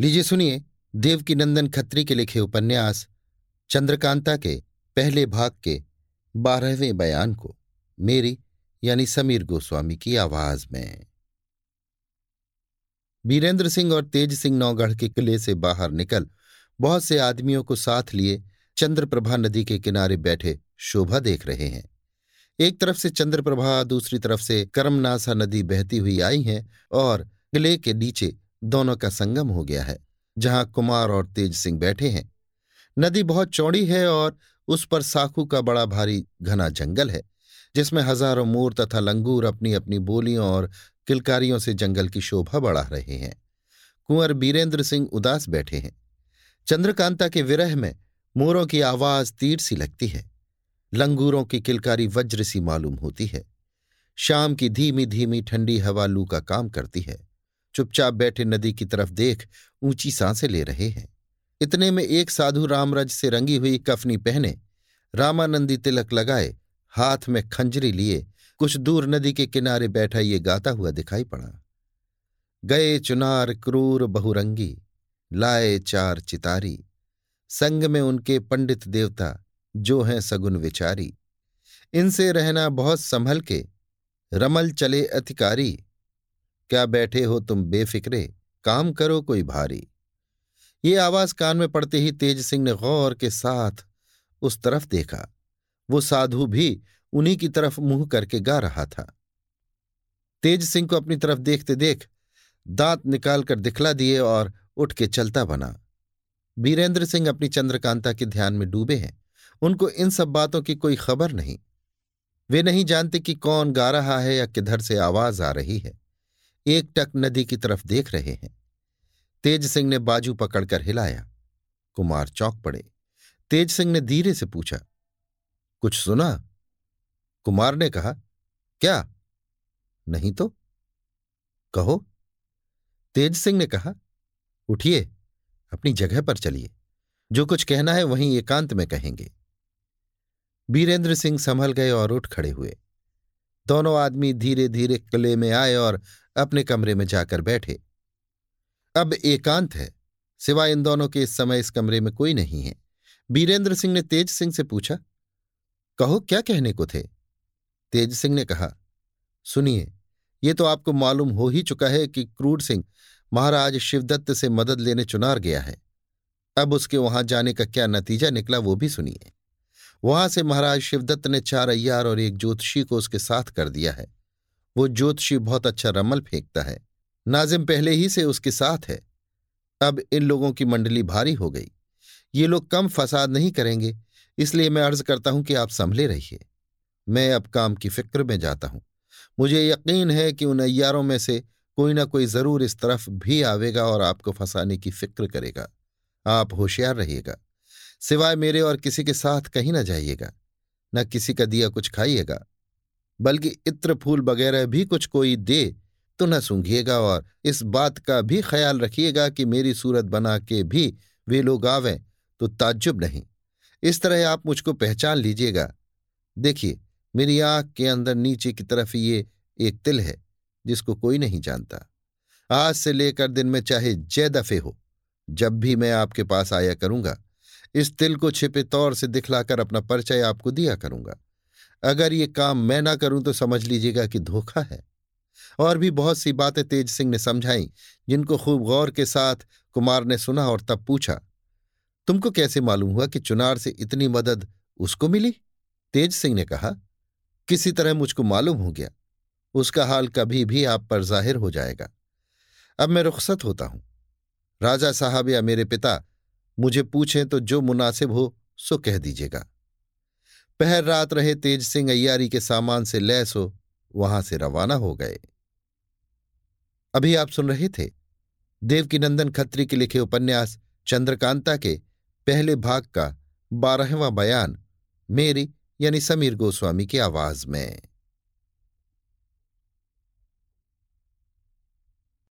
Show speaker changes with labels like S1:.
S1: लीजिए सुनिए देवकी नंदन खत्री के लिखे उपन्यास, चंद्रकांता के पहले भाग के बारहवें बयान को, मेरी यानी समीर गोस्वामी की आवाज़ में। बीरेंद्र सिंह और तेज सिंह नौगढ़ के किले से बाहर निकल, बहुत से आदमियों को साथ लिए चंद्रप्रभा नदी के किनारे बैठे शोभा देख रहे हैं। एक तरफ़ से चंद्रप्रभा, दूसरी तरफ़ से करमनासा नदी बहती हुई आई है और किले के नीचे दोनों का संगम हो गया है, जहाँ कुमार और तेज सिंह बैठे हैं। नदी बहुत चौड़ी है और उस पर साखू का बड़ा भारी घना जंगल है, जिसमें हज़ारों मोर तथा लंगूर अपनी अपनी बोलियों और किलकारियों से जंगल की शोभा बढ़ा रहे हैं। कुंवर बीरेंद्र सिंह उदास बैठे हैं। चंद्रकांता के विरह में मोरों की आवाज़ तीर सी लगती है। लंगूरों की किलकारी वज्र सी मालूम होती है। शाम की धीमी धीमी ठंडी हवा लू का काम करती है। चुपचाप बैठे नदी की तरफ़ देख ऊँची साँसें ले रहे हैं। इतने में एक साधु रामरज से रंगी हुई कफनी पहने रामानंदी तिलक लगाए, हाथ में खंजरी लिए, कुछ दूर नदी के किनारे बैठा ये गाता हुआ दिखाई पड़ा। गए चुनार क्रूर बहुरंगी, लाए चार चितारी, संग में उनके पंडित देवता जो हैं सगुन विचारी। इनसे रहना बहुत संभल के रमल चले अधिकारी क्या बैठे हो तुम बेफिक्रे? काम करो कोई भारी। ये आवाज़ कान में पड़ते ही तेज सिंह ने गौर के साथ उस तरफ़ देखा। वो साधु भी उन्हीं की तरफ़ मुँह करके गा रहा था। तेज सिंह को अपनी तरफ़ देखते देख दांत निकालकर दिखला दिए और उठ के चलता बना। बीरेंद्र सिंह अपनी चंद्रकांता के ध्यान में डूबे हैं। उनको इन सब बातों की कोई खबर नहीं। वे नहीं जानते कि कौन गा रहा है या किधर से आवाज़ आ रही है। एकटक नदी की तरफ़ देख रहे हैं। तेज सिंह ने बाजू पकड़कर हिलाया। कुमार चौक पड़े। तेज सिंह ने धीरे से पूछा, कुछ सुना? कुमार ने कहा, क्या? नहीं तो? कहो? तेज सिंह ने कहा, उठिए, अपनी जगह पर चलिए। जो कुछ कहना है वहीं एकांत में कहेंगे। बीरेंद्र सिंह संभल गए और उठ खड़े हुए। दोनों आदमी धीरे धीरे किले में आए और अपने कमरे में जाकर बैठे। अब एकांत है, सिवाय इन दोनों के इस समय इस कमरे में कोई नहीं है। बीरेंद्र सिंह ने तेज सिंह से पूछा, कहो, क्या कहने को थे? तेज सिंह ने कहा, सुनिए, ये तो आपको मालूम हो ही चुका है कि क्रूर सिंह महाराज शिवदत्त से मदद लेने चुनार गया है। अब उसके वहाँ जाने का क्या नतीजा निकला वो भी सुनिए। वहाँ से महाराज शिवदत्त ने चार अय्यार और एक ज्योतिषी को उसके साथ कर दिया है। वो ज्योतिषी बहुत अच्छा रमल फेंकता है। नाजिम पहले ही से उसके साथ है। अब इन लोगों की मंडली भारी हो गई। ये लोग कम फसाद नहीं करेंगे, इसलिए मैं अर्ज़ करता हूँ कि आप संभले रहिए। मैं अब काम की फ़िक्र में जाता हूँ। मुझे यकीन है कि उन अयारों में से कोई ना कोई ज़रूर इस तरफ़ भी आवेगा और आपको फंसाने की फ़िक्र करेगा। आप होशियार रहिएगा। सिवाय मेरे और किसी के साथ कहीं ना जाइएगा। न किसी का दिया कुछ खाइएगा। बल्कि इत्र फूल वगैरह भी कुछ कोई दे तो न सूंघिएगा और इस बात का भी ख्याल रखिएगा कि मेरी सूरत बना के भी वे लोग आवें तो ताज्जुब नहीं। इस तरह आप मुझको पहचान लीजिएगा। देखिए, मेरी आँख के अंदर नीचे की तरफ़ ये एक तिल है, जिसको कोई नहीं जानता। आज से लेकर दिन में चाहे जय दफे हो, जब भी मैं आपके पास आया करूँगा, इस तिल को छिपे तौर से दिखलाकर अपना परिचय आपको दिया करूँगा। अगर ये काम मैं ना करूँ तो समझ लीजिएगा कि धोखा है। और भी बहुत सी बातें तेज सिंह ने समझाई, जिनको खूब गौर के साथ कुमार ने सुना और तब पूछा, तुमको कैसे मालूम हुआ कि चुनार से इतनी मदद उसको मिली? तेज सिंह ने कहा, किसी तरह मुझको मालूम हो गया। उसका हाल कभी भी आप पर ज़ाहिर हो जाएगा। अब मैं रुखसत होता हूँ। राजा साहब या मेरे पिता मुझे पूछें तो जो मुनासिब हो सो कह दीजिएगा। पहर रात रहे तेज सिंह अय्यारी के सामान से लैस हो वहाँ से रवाना हो गए। अभी आप सुन रहे थे देवकीनंदन खत्री के लिखे उपन्यास चंद्रकांता के पहले भाग का बारहवां बयान, मेरी यानी समीर गोस्वामी की आवाज़ में।